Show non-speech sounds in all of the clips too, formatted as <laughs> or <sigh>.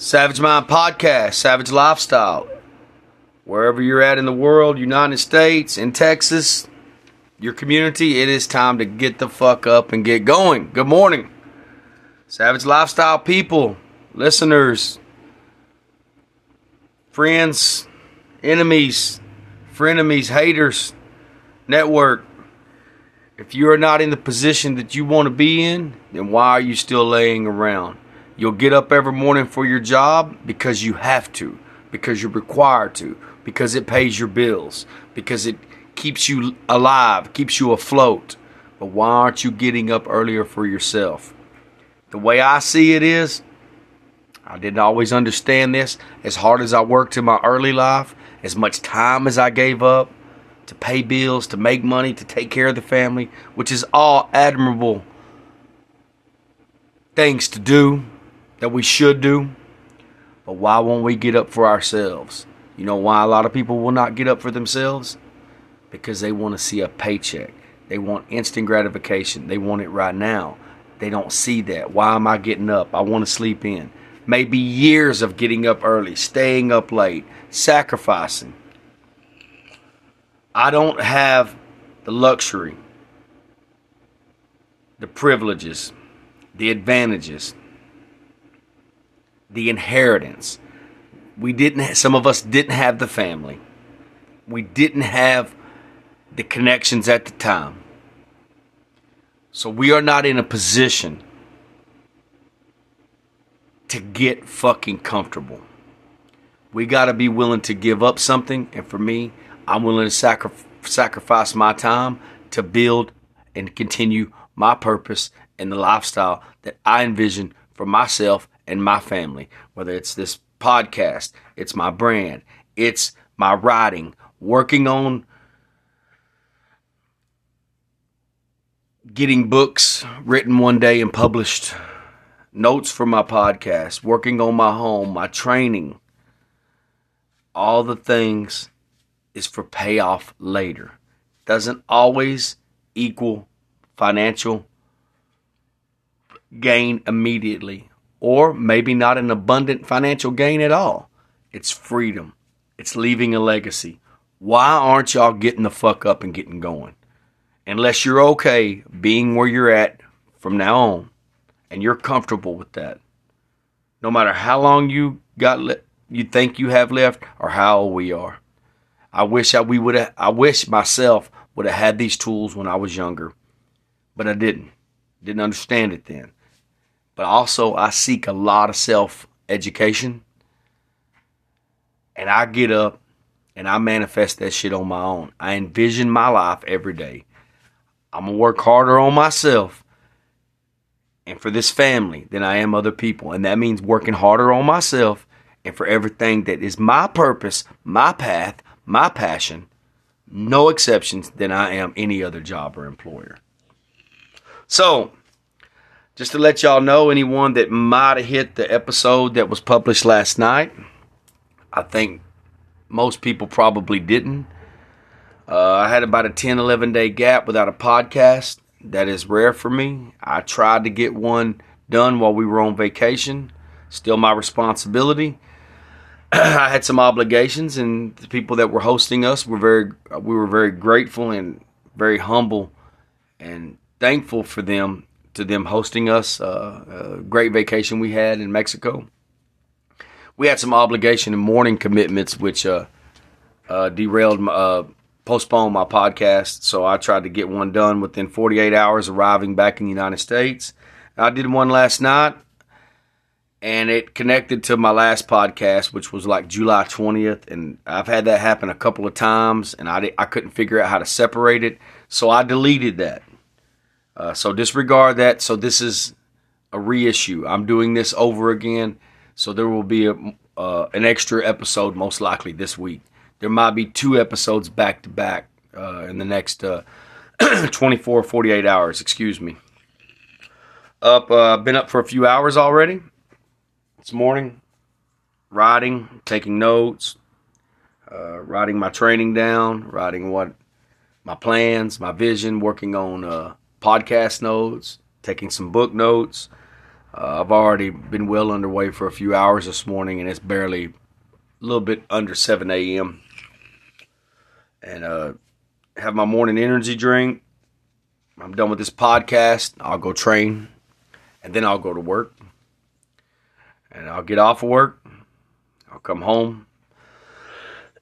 Savage Mind Podcast, Savage Lifestyle. Wherever you're at in the world, United States, in Texas, your community, it is time to get the fuck up and get going. Good morning. Savage Lifestyle people, listeners, friends, enemies, frenemies, haters, network. If you are not in the position that you want to be in, then why are you still laying around? You'll get up every morning for your job because you have to, because you're required to, because it pays your bills, because it keeps you alive, keeps you afloat. But why aren't you getting up earlier for yourself? The way I see it is, I didn't always understand this. As hard as I worked in my early life, as much time as I gave up to pay bills, to make money, to take care of the family, which is all admirable things to do that we should do. But why won't we get up for ourselves? You know why a lot of people will not get up for themselves? Because they want to see a paycheck. They want instant gratification. They want it right now. They don't see that. Why am I getting up? I want to sleep in. Maybe years of getting up early, staying up late, sacrificing. I don't have the luxury, the privileges, the advantages the inheritance. We didn't some of us didn't have the family. We didn't have the connections at the time. So we are not in a position to get fucking comfortable. We got to be willing to give up something and for me, I'm willing to sacri- sacrifice my time to build and continue my purpose and the lifestyle that I envision for myself and my family, whether it's this podcast, it's my brand, it's my writing, working on getting books written one day and published, notes for my podcast, working on my home, my training, all the things is for payoff later. Doesn't always equal financial gain immediately or maybe not an abundant financial gain at all. It's freedom. It's leaving a legacy. Why aren't y'all getting the fuck up and getting going? Unless you're okay being where you're at from now on and you're comfortable with that. No matter how long you got le- you think you have left or how old we are. I wish I we would I wish myself would have had these tools when I was younger. But I didn't. Didn't understand it then but also I seek a lot of self education. And I get up and I manifest that shit on my own. I envision my life every day. I'm going to work harder on myself and for this family than I am other people. And that means working harder on myself and for everything that is my purpose, my path, my passion, no exceptions than I am any other job or employer. So, just to let y'all know, anyone that might have hit the episode that was published last night, I think most people probably didn't. Uh, I had about a 10, 11 day gap without a podcast. That is rare for me. I tried to get one done while we were on vacation. Still my responsibility. <clears throat> I had some obligations, and the people that were hosting us were very, we were very grateful and very humble and thankful for them to them hosting us. Uh, a great vacation we had in Mexico. We had some obligation and morning commitments, which uh, uh, derailed, my, uh, postponed my podcast. So I tried to get one done within 48 hours, arriving back in the United States. I did one last night, and it connected to my last podcast, which was like July 20th. And I've had that happen a couple of times, and I, I couldn't figure out how to separate it. So I deleted that. Uh, so disregard that. So this is a reissue. I'm doing this over again. So there will be a, uh, an extra episode most likely this week. There might be two episodes back to back uh, in the next uh, <clears throat> 24, 48 hours. Excuse me. Up, uh, been up for a few hours already. This morning, writing, taking notes, uh, writing my training down, writing what my plans, my vision, working on podcast notes, taking some book notes, Uh, I've already been well underway for a few hours this morning, and it's barely a little bit under 7 a.m. And uh, have my morning energy drink. I'm done with this podcast. I'll go train, and then I'll go to work. And I'll get off of work. I'll come home,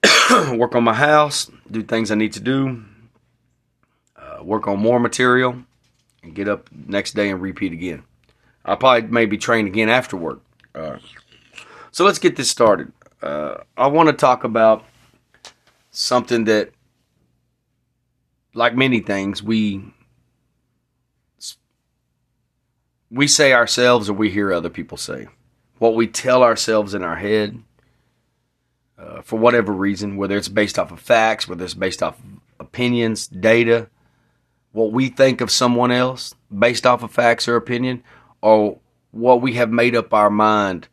<coughs> work on my house, do things I need to do, uh, work on more material, and get up next day and repeat again. I'll probably maybe train again afterward. Uh, so let's get this started. Uh, I want to talk about something that, like many things, we we say ourselves or we hear other people say. What we tell ourselves in our head, uh, for whatever reason, whether it's based off of facts, whether it's based off of opinions, data, what we think of someone else based off of facts or opinion, or what we have made up our mind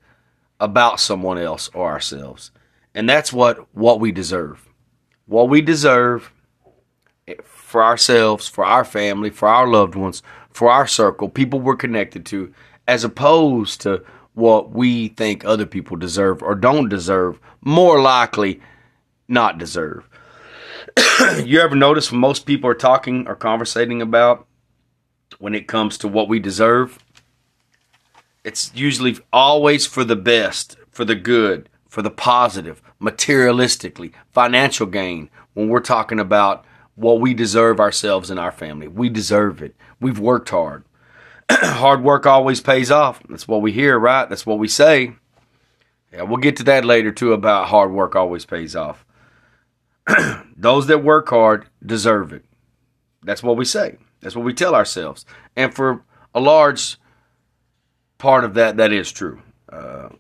about someone else or ourselves. And that's what what we deserve. What we deserve for ourselves, for our family, for our loved ones, for our circle, people we're connected to, as opposed to what we think other people deserve or don't deserve, more likely not deserve. <coughs> you ever notice when most people are talking or conversating about when it comes to what we deserve? It's usually always for the best, for the good, for the positive, materialistically, financial gain. When we're talking about what we deserve ourselves and our family, we deserve it. We've worked hard. <coughs> hard work always pays off. That's what we hear, right? That's what we say. Yeah, we'll get to that later too about hard work always pays off. <clears throat> Those that work hard deserve it. That's what we say. That's what we tell ourselves. And for a large part of that, that is true. Uh,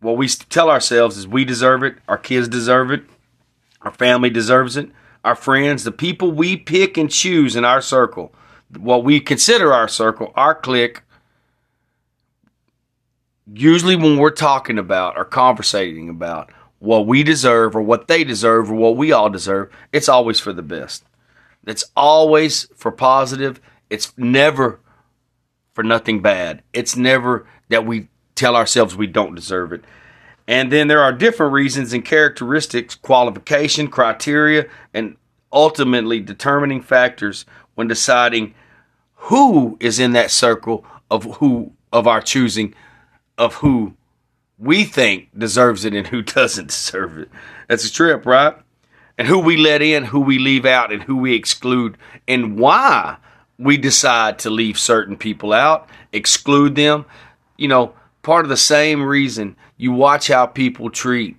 what we tell ourselves is we deserve it, our kids deserve it, our family deserves it, our friends, the people we pick and choose in our circle, what we consider our circle, our clique. Usually, when we're talking about or conversating about what we deserve or what they deserve or what we all deserve, it's always for the best. It's always for positive. It's never for nothing bad. It's never that we tell ourselves we don't deserve it. And then there are different reasons and characteristics, qualification, criteria, and ultimately determining factors when deciding who is in that circle of who of our choosing of who we think deserves it and who <laughs> doesn't deserve it. That's a trip, right? And who we let in, who we leave out, and who we exclude, and why we decide to leave certain people out, exclude them. You know, part of the same reason you watch how people treat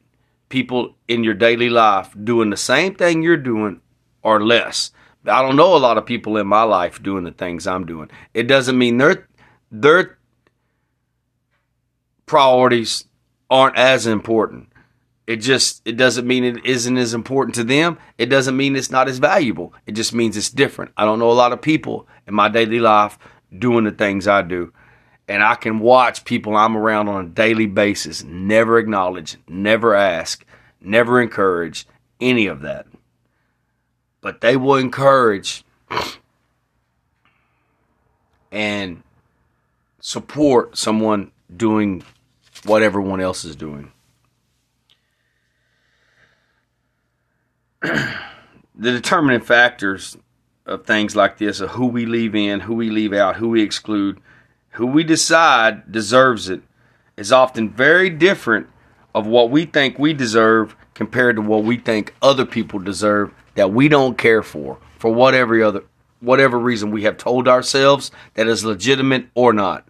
people in your daily life doing the same thing you're doing or less. I don't know a lot of people in my life doing the things I'm doing. It doesn't mean their their priorities aren't as important. It just it doesn't mean it isn't as important to them. It doesn't mean it's not as valuable. It just means it's different. I don't know a lot of people in my daily life doing the things I do. And I can watch people I'm around on a daily basis never acknowledge, never ask, never encourage any of that. But they will encourage and support someone doing what everyone else is doing. the determining factors of things like this of who we leave in, who we leave out, who we exclude, who we decide deserves it is often very different of what we think we deserve compared to what we think other people deserve that we don't care for for whatever other whatever reason we have told ourselves that is legitimate or not.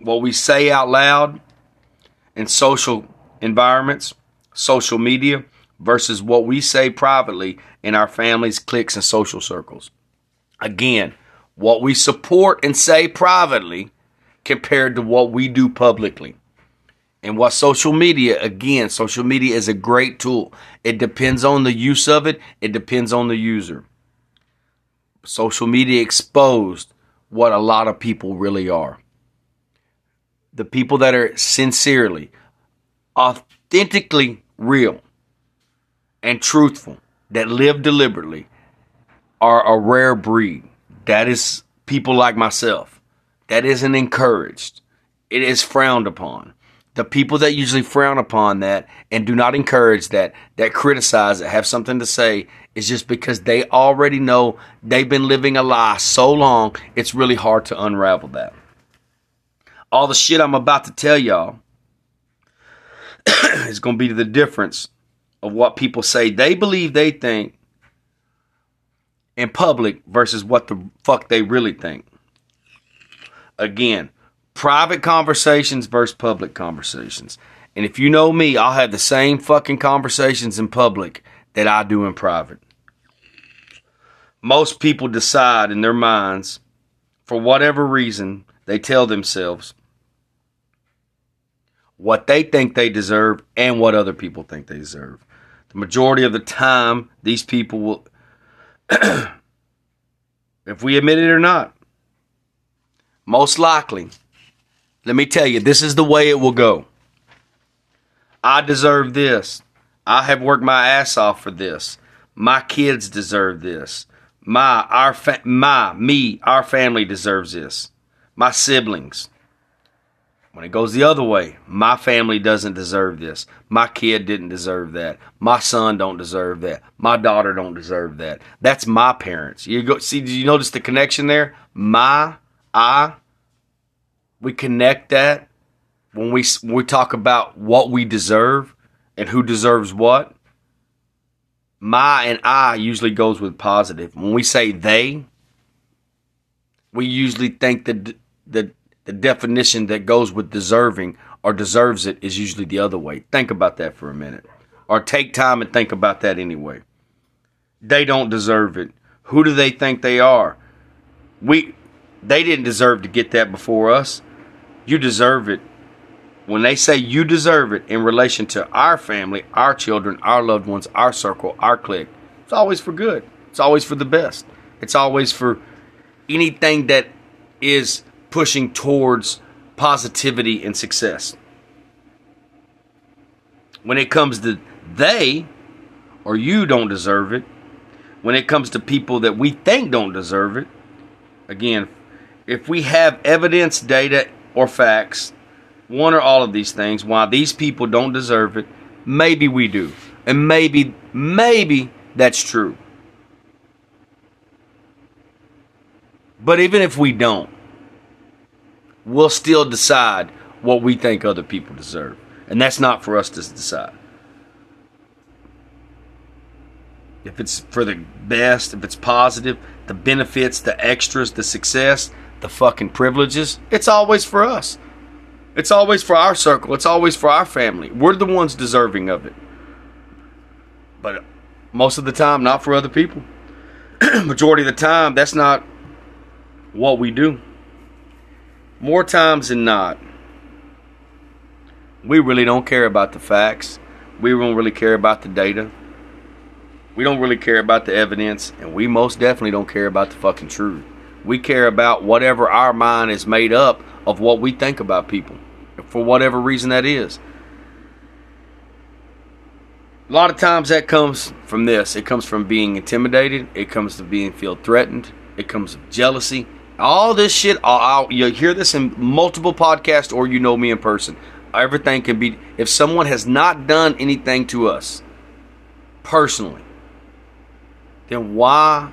What we say out loud in social environments, social media, versus what we say privately in our families, cliques, and social circles. Again, what we support and say privately compared to what we do publicly. And what social media, again, social media is a great tool. It depends on the use of it, it depends on the user. Social media exposed what a lot of people really are. The people that are sincerely, authentically real and truthful, that live deliberately, are a rare breed. That is people like myself. That isn't encouraged. It is frowned upon. The people that usually frown upon that and do not encourage that, that criticize it, have something to say, is just because they already know they've been living a lie so long, it's really hard to unravel that. All the shit I'm about to tell y'all <clears throat> is going to be the difference of what people say they believe they think in public versus what the fuck they really think. Again, private conversations versus public conversations. And if you know me, I'll have the same fucking conversations in public that I do in private. Most people decide in their minds, for whatever reason, they tell themselves what they think they deserve and what other people think they deserve. The majority of the time, these people will <clears throat> if we admit it or not. Most likely, let me tell you, this is the way it will go. I deserve this. I have worked my ass off for this. My kids deserve this. My, our, fa- my, me, our family deserves this. My siblings. When it goes the other way, my family doesn't deserve this. My kid didn't deserve that. My son don't deserve that. My daughter don't deserve that. That's my parents. You go see. Did you notice the connection there? My, I. We connect that when we when we talk about what we deserve and who deserves what. My and I usually goes with positive. When we say they, we usually think that the the definition that goes with deserving or deserves it is usually the other way. Think about that for a minute. Or take time and think about that anyway. They don't deserve it. Who do they think they are? We they didn't deserve to get that before us. You deserve it. When they say you deserve it in relation to our family, our children, our loved ones, our circle, our clique, it's always for good. It's always for the best. It's always for anything that is pushing towards positivity and success. When it comes to they or you don't deserve it, when it comes to people that we think don't deserve it, again, if we have evidence, data, or facts, one or all of these things, why these people don't deserve it, maybe we do. And maybe, maybe that's true. But even if we don't, we'll still decide what we think other people deserve. And that's not for us to decide. If it's for the best, if it's positive, the benefits, the extras, the success, the fucking privileges, it's always for us. It's always for our circle. It's always for our family. We're the ones deserving of it. But most of the time, not for other people. <clears throat> Majority of the time, that's not what we do more times than not, we really don't care about the facts. We don't really care about the data. We don't really care about the evidence. And we most definitely don't care about the fucking truth. We care about whatever our mind is made up of what we think about people, for whatever reason that is. A lot of times that comes from this. It comes from being intimidated. It comes to being feel threatened. It comes from jealousy. All this shit, I'll, I'll, you hear this in multiple podcasts or you know me in person. Everything can be, if someone has not done anything to us personally, then why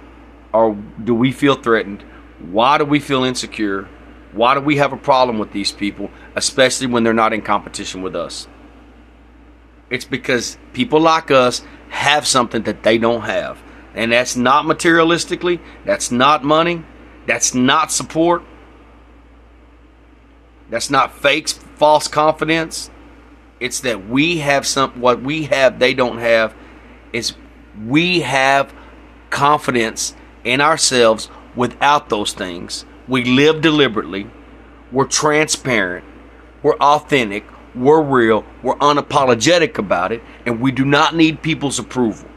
or do we feel threatened? Why do we feel insecure? Why do we have a problem with these people, especially when they're not in competition with us? It's because people like us have something that they don't have. And that's not materialistically, that's not money, that's not support. That's not fake false confidence. It's that we have some what we have they don't have is we have confidence in ourselves without those things. We live deliberately. We're transparent. We're authentic. We're real. We're unapologetic about it. And we do not need people's approval.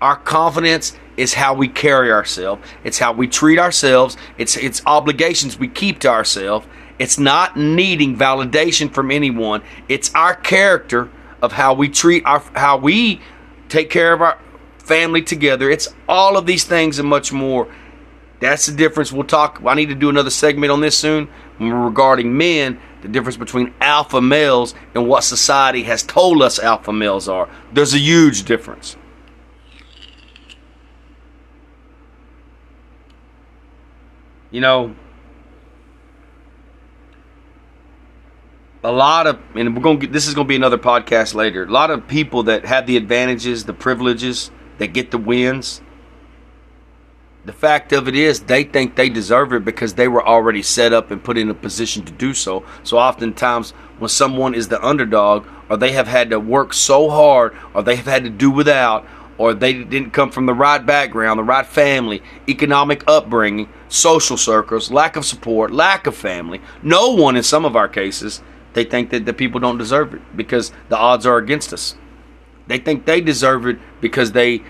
Our confidence is how we carry ourselves. It's how we treat ourselves. It's it's obligations we keep to ourselves. It's not needing validation from anyone. It's our character of how we treat our how we take care of our family together. It's all of these things and much more. That's the difference. We'll talk. I need to do another segment on this soon regarding men. The difference between alpha males and what society has told us alpha males are. There's a huge difference. You know, a lot of, and we're going to this is going to be another podcast later. A lot of people that have the advantages, the privileges, that get the wins. The fact of it is, they think they deserve it because they were already set up and put in a position to do so. So, oftentimes, when someone is the underdog, or they have had to work so hard, or they have had to do without, or they didn't come from the right background, the right family, economic upbringing, social circles, lack of support, lack of family. No one, in some of our cases, they think that the people don't deserve it because the odds are against us. They think they deserve it because they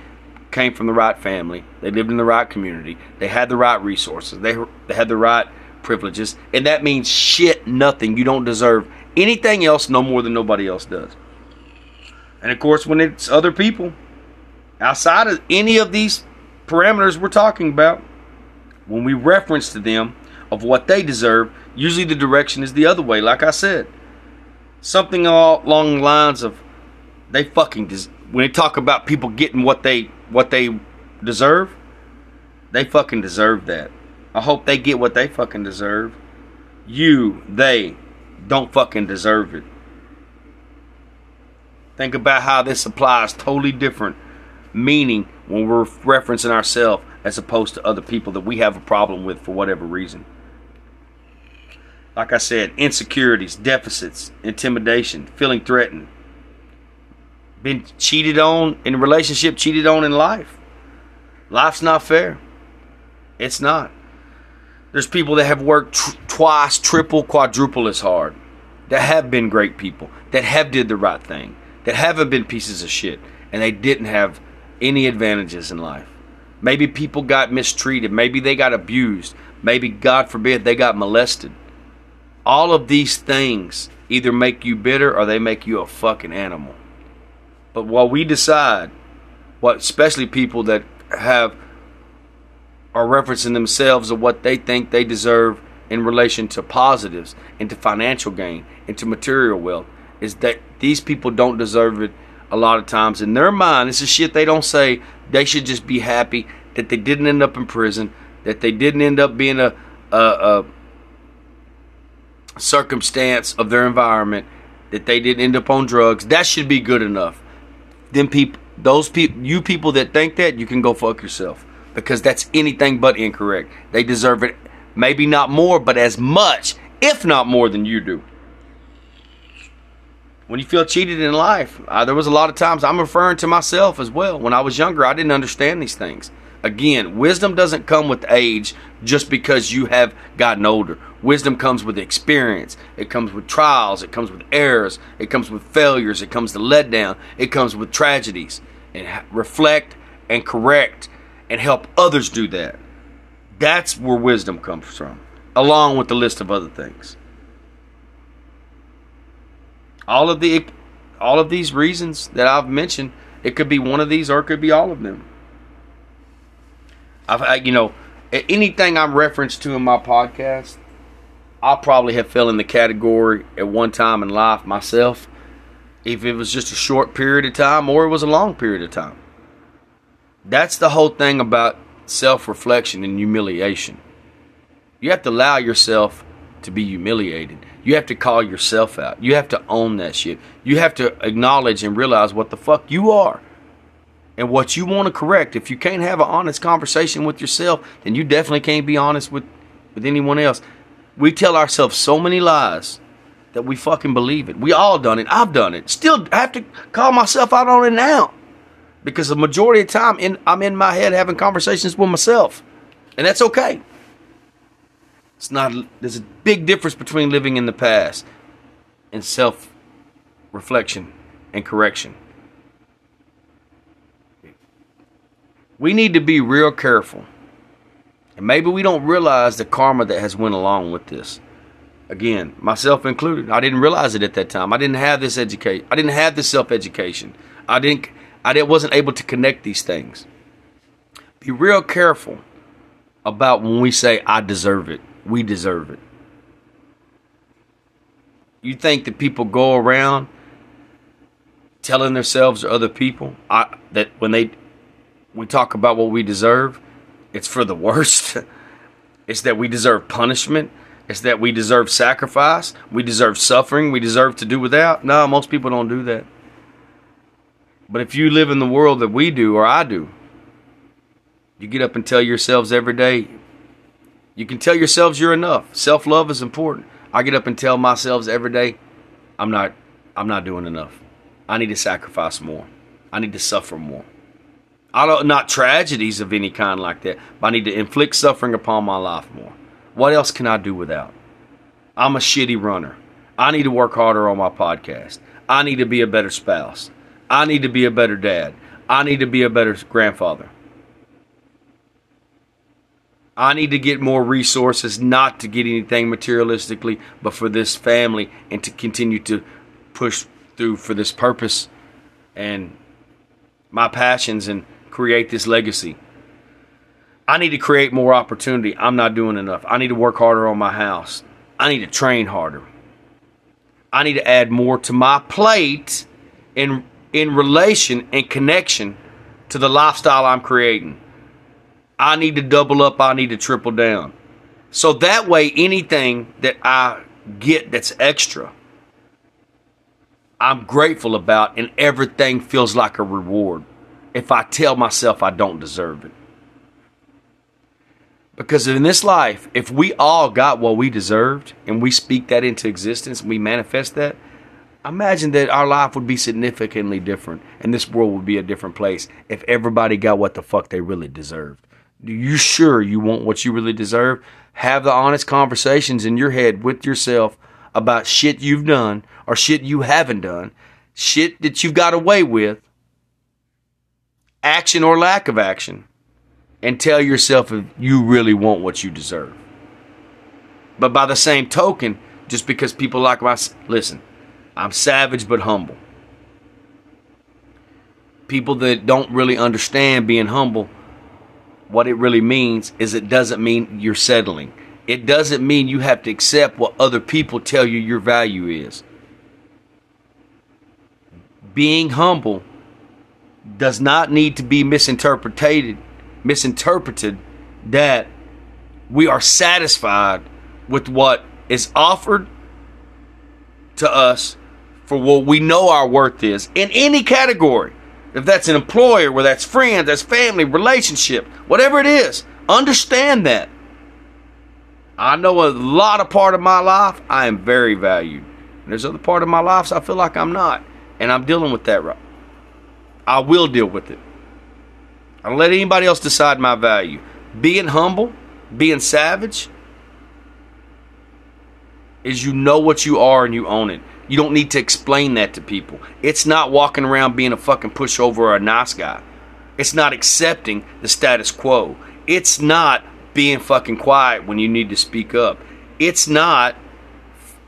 came from the right family, they lived in the right community, they had the right resources, they, they had the right privileges, and that means shit nothing. You don't deserve anything else no more than nobody else does. And of course, when it's other people, outside of any of these parameters we're talking about, when we reference to them of what they deserve, usually the direction is the other way, like I said. Something along the lines of they fucking des- when they talk about people getting what they what they deserve, they fucking deserve that. I hope they get what they fucking deserve. You, they don't fucking deserve it. Think about how this applies totally different meaning when we're referencing ourselves as opposed to other people that we have a problem with for whatever reason. Like I said, insecurities, deficits, intimidation, feeling threatened, been cheated on in a relationship, cheated on in life. Life's not fair. It's not. There's people that have worked tr- twice, triple, quadruple as hard. That have been great people. That have did the right thing. That haven't been pieces of shit. And they didn't have any advantages in life. Maybe people got mistreated. Maybe they got abused. Maybe, God forbid, they got molested. All of these things either make you bitter or they make you a fucking animal. But while we decide, what especially people that have are referencing themselves of what they think they deserve in relation to positives and to financial gain and to material wealth, is that these people don't deserve it a lot of times in their mind. This is shit they don't say. They should just be happy that they didn't end up in prison, that they didn't end up being a, a, a circumstance of their environment, that they didn't end up on drugs. That should be good enough. Then people, those people, you people that think that, you can go fuck yourself because that's anything but incorrect. They deserve it, maybe not more, but as much, if not more, than you do when you feel cheated in life, uh, there was a lot of times I'm referring to myself as well. When I was younger, I didn't understand these things. Again, wisdom doesn't come with age just because you have gotten older. Wisdom comes with experience. It comes with trials. It comes with errors. It comes with failures. It comes to letdown. It comes with tragedies. And reflect and correct and help others do that. That's where wisdom comes from, along with the list of other things all of the all of these reasons that I've mentioned, it could be one of these or it could be all of them. I've I, you know anything I'm referenced to in my podcast, I probably have fell in the category at one time in life myself, if it was just a short period of time or it was a long period of time. That's the whole thing about self reflection and humiliation. You have to allow yourself to be humiliated. You have to call yourself out. You have to own that shit. You have to acknowledge and realize what the fuck you are and what you want to correct. If you can't have an honest conversation with yourself, then you definitely can't be honest with, with anyone else. We tell ourselves so many lies that we fucking believe it. We all done it. I've done it. Still I have to call myself out on it now. Because the majority of time in, I'm in my head having conversations with myself. And that's okay. It's not. There's a big difference between living in the past and self reflection and correction. We need to be real careful. And maybe we don't realize the karma that has went along with this. Again, myself included. I didn't realize it at that time. I didn't have this education. I didn't have this self-education. I didn't I didn't, wasn't able to connect these things. Be real careful about when we say, I deserve it. We deserve it. You think that people go around telling themselves or other people I, that when they we talk about what we deserve, it's for the worst. <laughs> it's that we deserve punishment. It's that we deserve sacrifice. We deserve suffering. We deserve to do without. No, most people don't do that. But if you live in the world that we do or I do, you get up and tell yourselves every day, you can tell yourselves you're enough. Self love is important. I get up and tell myself every day, I'm not I'm not doing enough. I need to sacrifice more. I need to suffer more. I don't not tragedies of any kind like that, but I need to inflict suffering upon my life more. What else can I do without? I'm a shitty runner. I need to work harder on my podcast. I need to be a better spouse. I need to be a better dad. I need to be a better grandfather. I need to get more resources, not to get anything materialistically, but for this family and to continue to push through for this purpose and my passions and create this legacy. I need to create more opportunity. I'm not doing enough. I need to work harder on my house. I need to train harder. I need to add more to my plate in in relation and connection to the lifestyle I'm creating. I need to double up, I need to triple down. So that way anything that I get that's extra I'm grateful about, and everything feels like a reward if I tell myself I don't deserve it. Because in this life, if we all got what we deserved and we speak that into existence and we manifest that, imagine that our life would be significantly different and this world would be a different place if everybody got what the fuck they really deserved. You sure you want what you really deserve? Have the honest conversations in your head with yourself about shit you've done or shit you haven't done, shit that you've got away with, action or lack of action, and tell yourself if you really want what you deserve. But by the same token, just because people like my listen, I'm savage but humble. People that don't really understand being humble, what it really means is it doesn't mean you're settling it doesn't mean you have to accept what other people tell you your value is. Being humble does not need to be misinterpreted misinterpreted that we are satisfied with what is offered to us for what we know our worth is in any category. If that's an employer, whether that's friends, that's family, relationship, whatever it is, understand that. I know a lot of part of my life I am very valued. And there's other part of my life I feel like I'm not. And I'm dealing with that right. I will deal with it. I don't let anybody else decide my value. Being humble, being savage, is you know what you are and you own it. You don't need to explain that to people. It's not walking around being a fucking pushover or a nice guy. It's not accepting the status quo. It's not being fucking quiet when you need to speak up. It's not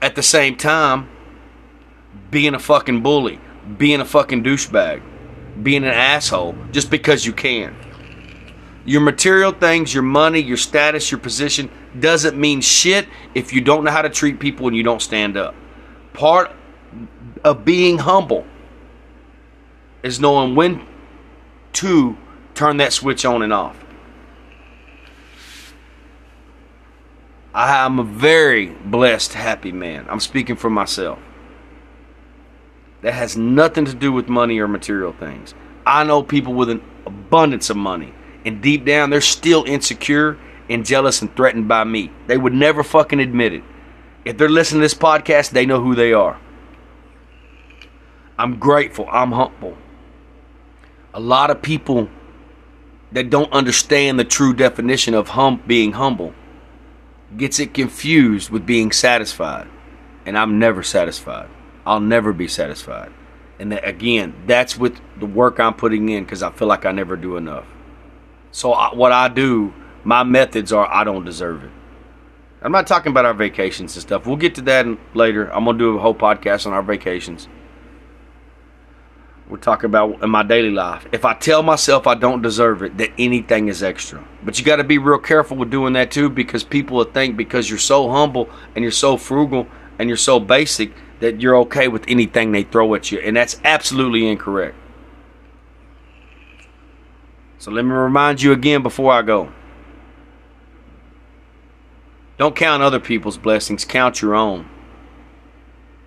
at the same time being a fucking bully, being a fucking douchebag, being an asshole just because you can. Your material things, your money, your status, your position doesn't mean shit if you don't know how to treat people and you don't stand up. Part of being humble is knowing when to turn that switch on and off. I'm a very blessed, happy man. I'm speaking for myself. That has nothing to do with money or material things. I know people with an abundance of money, and deep down, they're still insecure and jealous and threatened by me. They would never fucking admit it. If they're listening to this podcast, they know who they are. I'm grateful. I'm humble. A lot of people that don't understand the true definition of hum- being humble gets it confused with being satisfied. And I'm never satisfied. I'll never be satisfied. And that, again, that's with the work I'm putting in because I feel like I never do enough. So I, what I do, my methods are I don't deserve it. I'm not talking about our vacations and stuff. We'll get to that later. I'm gonna do a whole podcast on our vacations. We're talking about in my daily life. If I tell myself I don't deserve it, that anything is extra. But you got to be real careful with doing that too because people will think because you're so humble and you're so frugal and you're so basic that you're okay with anything they throw at you. And that's absolutely incorrect. So let me remind you again before I go. Don't count other people's blessings, count your own.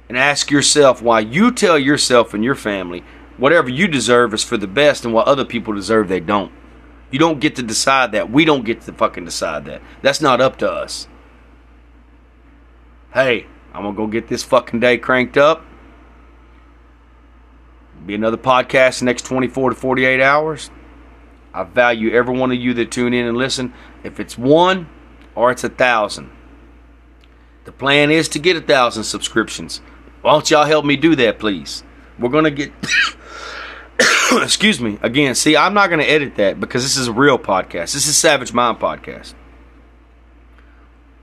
And ask yourself why you tell yourself and your family whatever you deserve is for the best and what other people deserve they don't. You don't get to decide that. We don't get to fucking decide that. That's not up to us. Hey, I'm gonna go get this fucking day cranked up. Be another podcast next 24 to 48 hours. I value every one of you that tune in and listen. If it's one or it's a thousand, the plan is to get a thousand subscriptions. Why don't y'all help me do that, please? We're gonna get. <coughs> excuse me again. See, I'm not gonna edit that because this is a real podcast. This is Savage Mind podcast.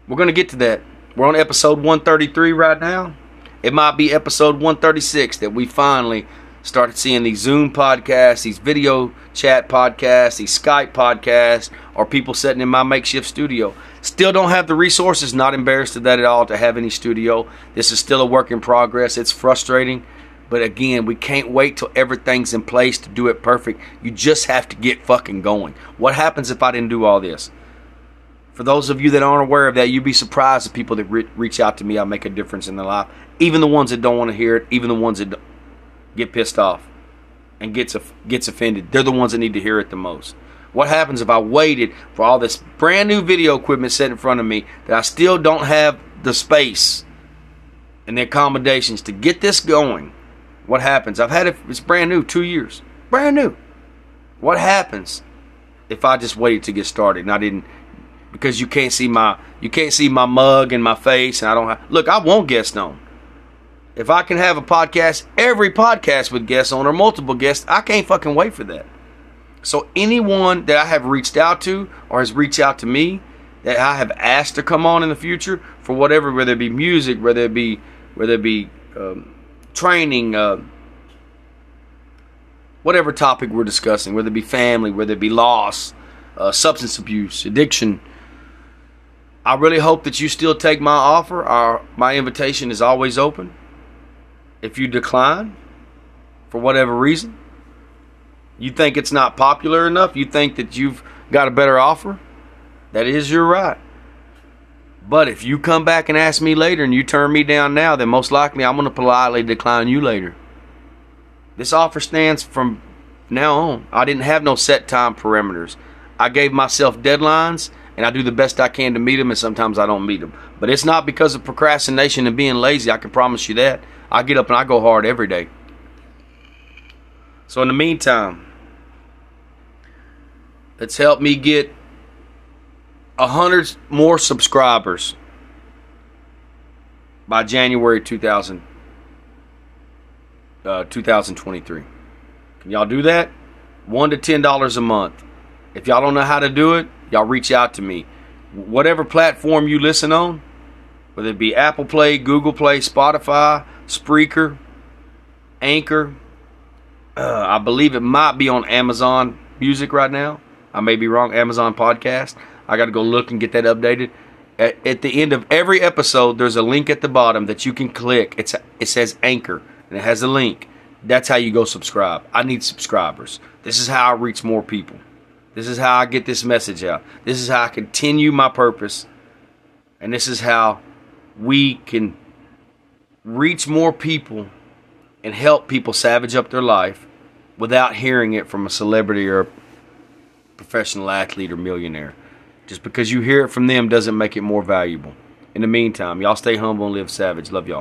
We're gonna get to that. We're on episode 133 right now. It might be episode 136 that we finally started seeing these Zoom podcasts, these video chat podcasts, these Skype podcasts, or people sitting in my makeshift studio. Still don't have the resources, not embarrassed of that at all to have any studio. This is still a work in progress. It's frustrating. But again, we can't wait till everything's in place to do it perfect. You just have to get fucking going. What happens if I didn't do all this? For those of you that aren't aware of that, you'd be surprised the people that re- reach out to me. I make a difference in their life. Even the ones that don't want to hear it, even the ones that get pissed off and gets gets offended. They're the ones that need to hear it the most. What happens if I waited for all this brand new video equipment set in front of me that I still don't have the space and the accommodations to get this going? What happens? I've had it, it's brand new, two years. Brand new. What happens if I just waited to get started and I didn't because you can't see my you can't see my mug and my face and I don't have look, I won't guest on. If I can have a podcast, every podcast with guests on or multiple guests, I can't fucking wait for that. So anyone that I have reached out to or has reached out to me that I have asked to come on in the future for whatever, whether it be music, whether it be whether it be um, training, uh, whatever topic we're discussing, whether it be family, whether it be loss, uh, substance abuse, addiction. I really hope that you still take my offer. Our, my invitation is always open. If you decline, for whatever reason, you think it's not popular enough, you think that you've got a better offer, that is your right. But if you come back and ask me later and you turn me down now, then most likely I'm going to politely decline you later. This offer stands from now on. I didn't have no set time parameters. I gave myself deadlines and I do the best I can to meet them, and sometimes I don't meet them. But it's not because of procrastination and being lazy. I can promise you that. I get up and I go hard every day. So in the meantime, let's help me get a hundred more subscribers by January 2000, uh, 2023. Can y'all do that? One to ten dollars a month. If y'all don't know how to do it, y'all reach out to me. Whatever platform you listen on, whether it be Apple Play, Google Play, Spotify, Spreaker, Anchor. Uh, I believe it might be on Amazon Music right now. I may be wrong. Amazon Podcast. I got to go look and get that updated. At, at, the end of every episode, there's a link at the bottom that you can click. It's it says Anchor and it has a link. That's how you go subscribe. I need subscribers. This is how I reach more people. This is how I get this message out. This is how I continue my purpose. And this is how we can reach more people and help people savage up their life without hearing it from a celebrity or a professional athlete or millionaire. Just because you hear it from them doesn't make it more valuable. In the meantime, y'all stay humble and live savage. Love y'all.